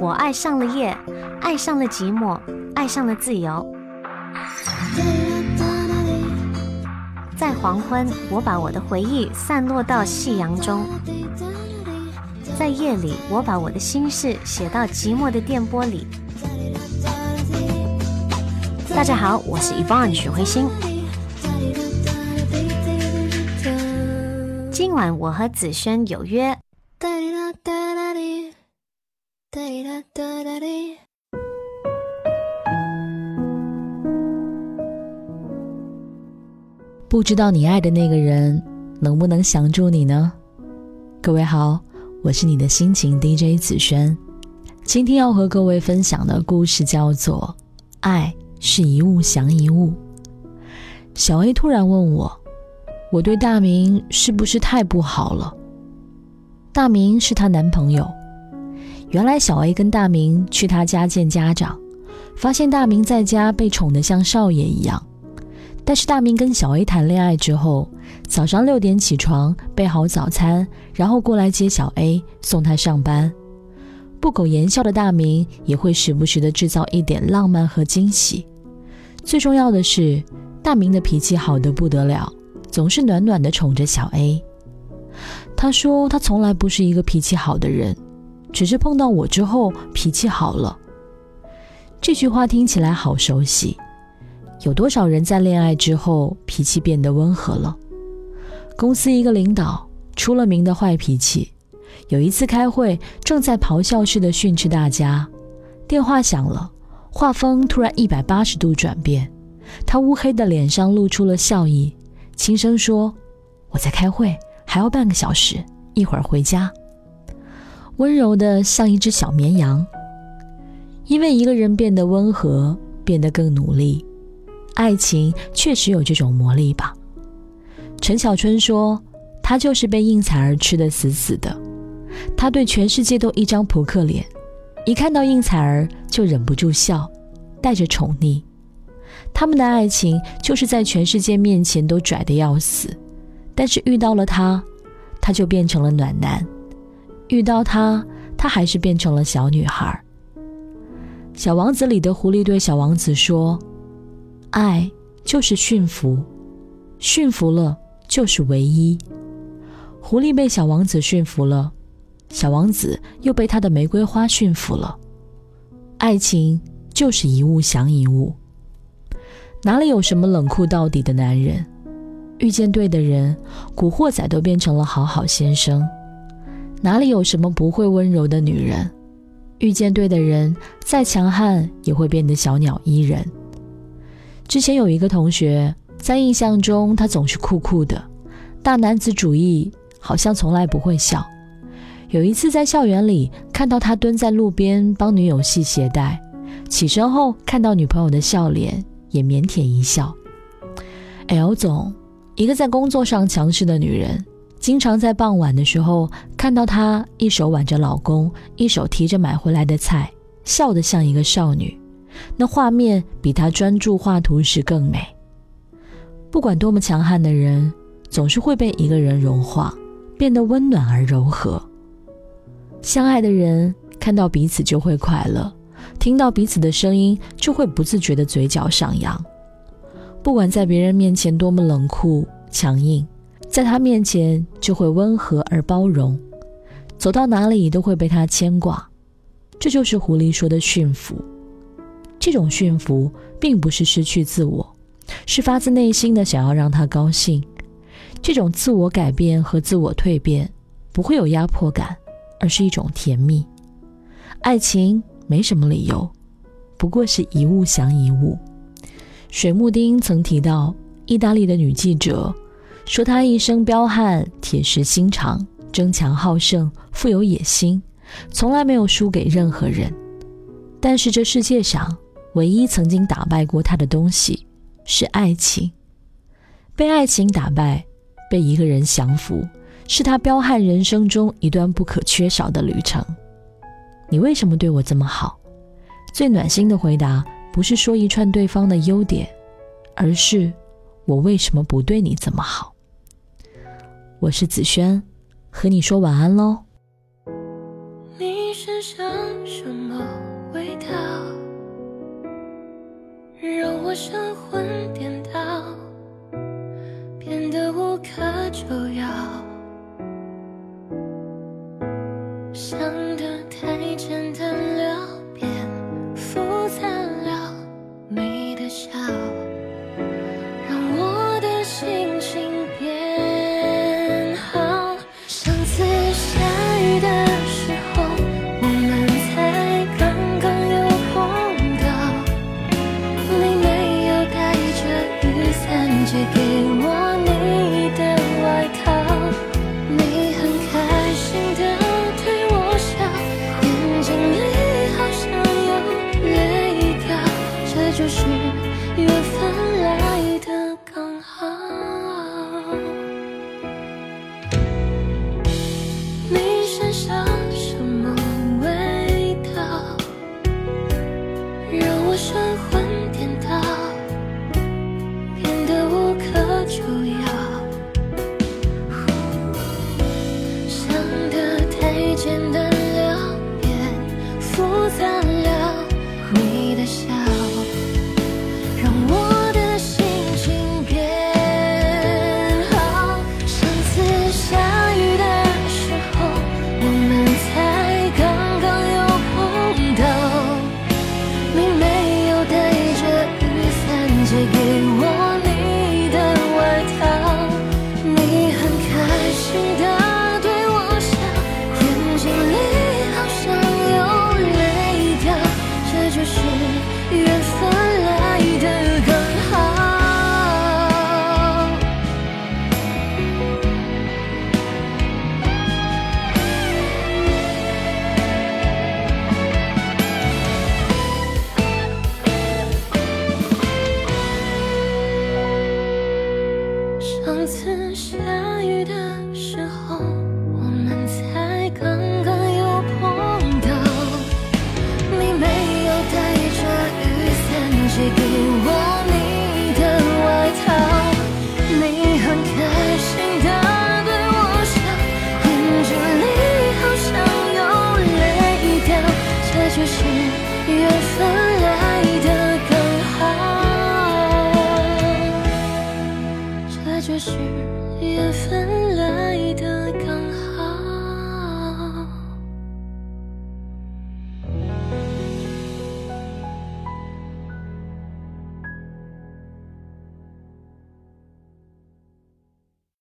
我爱上了夜，爱上了寂寞，爱上了自由。在黄昏，我把我的回忆散落到夕阳中；在夜里，我把我的心事写到寂寞的电波里。大家好，我是 Yvonne 许慧欣。今晚我和子轩有约。不知道你爱的那个人能不能降住你呢？各位好，我是你的心情 DJ 子轩。今天要和各位分享的故事叫做《爱是一物降一物》。小 A 突然问我：“我对大明是不是太不好了？”大明是她男朋友。原来小 A 跟大明去他家见家长，发现大明在家被宠得像少爷一样。但是大明跟小 A 谈恋爱之后，早上六点起床备好早餐，然后过来接小 A 送他上班。不苟言笑的大明也会时不时的制造一点浪漫和惊喜。最重要的是，大明的脾气好得不得了，总是暖暖的宠着小 A。他说他从来不是一个脾气好的人，只是碰到我之后脾气好了。这句话听起来好熟悉。有多少人在恋爱之后脾气变得温和了？公司一个领导出了名的坏脾气，有一次开会正在咆哮似的训斥大家，电话响了，画风突然一百八十度转变，他乌黑的脸上露出了笑意，轻声说：“我在开会，还要半个小时，一会儿回家。”温柔的像一只小绵羊。因为一个人变得温和，变得更努力。爱情确实有这种魔力吧？陈小春说：“他就是被应采儿吃得死死的，他对全世界都一张扑克脸，一看到应采儿就忍不住笑，带着宠溺。他们的爱情就是在全世界面前都拽得要死，但是遇到了他，他就变成了暖男；遇到他，他还是变成了小女孩。”《小王子》里的狐狸对小王子说。爱就是驯服，驯服了就是唯一。狐狸被小王子驯服了，小王子又被他的玫瑰花驯服了。爱情就是一物降一物，哪里有什么冷酷到底的男人？遇见对的人，古惑仔都变成了好好先生。哪里有什么不会温柔的女人？遇见对的人，再强悍也会变得小鸟依人。之前有一个同学，在印象中他总是酷酷的，大男子主义，好像从来不会笑。有一次在校园里看到他蹲在路边帮女友系鞋带，起身后看到女朋友的笑脸，也腼腆一笑。L 总，一个在工作上强势的女人，经常在傍晚的时候看到她一手挽着老公，一手提着买回来的菜，笑得像一个少女。那画面比他专注画图时更美。不管多么强悍的人，总是会被一个人融化，变得温暖而柔和。相爱的人看到彼此就会快乐，听到彼此的声音就会不自觉的嘴角上扬。不管在别人面前多么冷酷强硬，在他面前就会温和而包容，走到哪里都会被他牵挂。这就是狐狸说的驯服。这种驯服并不是失去自我，是发自内心的想要让他高兴。这种自我改变和自我蜕变不会有压迫感，而是一种甜蜜。爱情没什么理由，不过是一物降一物。水木丁曾提到，意大利的女记者说，他一生彪悍、铁石心肠、争强好胜、富有野心，从来没有输给任何人。但是这世界上，唯一曾经打败过他的东西是爱情，被爱情打败，被一个人降服，是他彪悍人生中一段不可缺少的旅程。你为什么对我这么好？最暖心的回答不是说一串对方的优点，而是我为什么不对你这么好？我是紫萱，和你说晚安喽。你身上什么味道？让我神魂颠倒，变得无可救药。想得太简单。简单分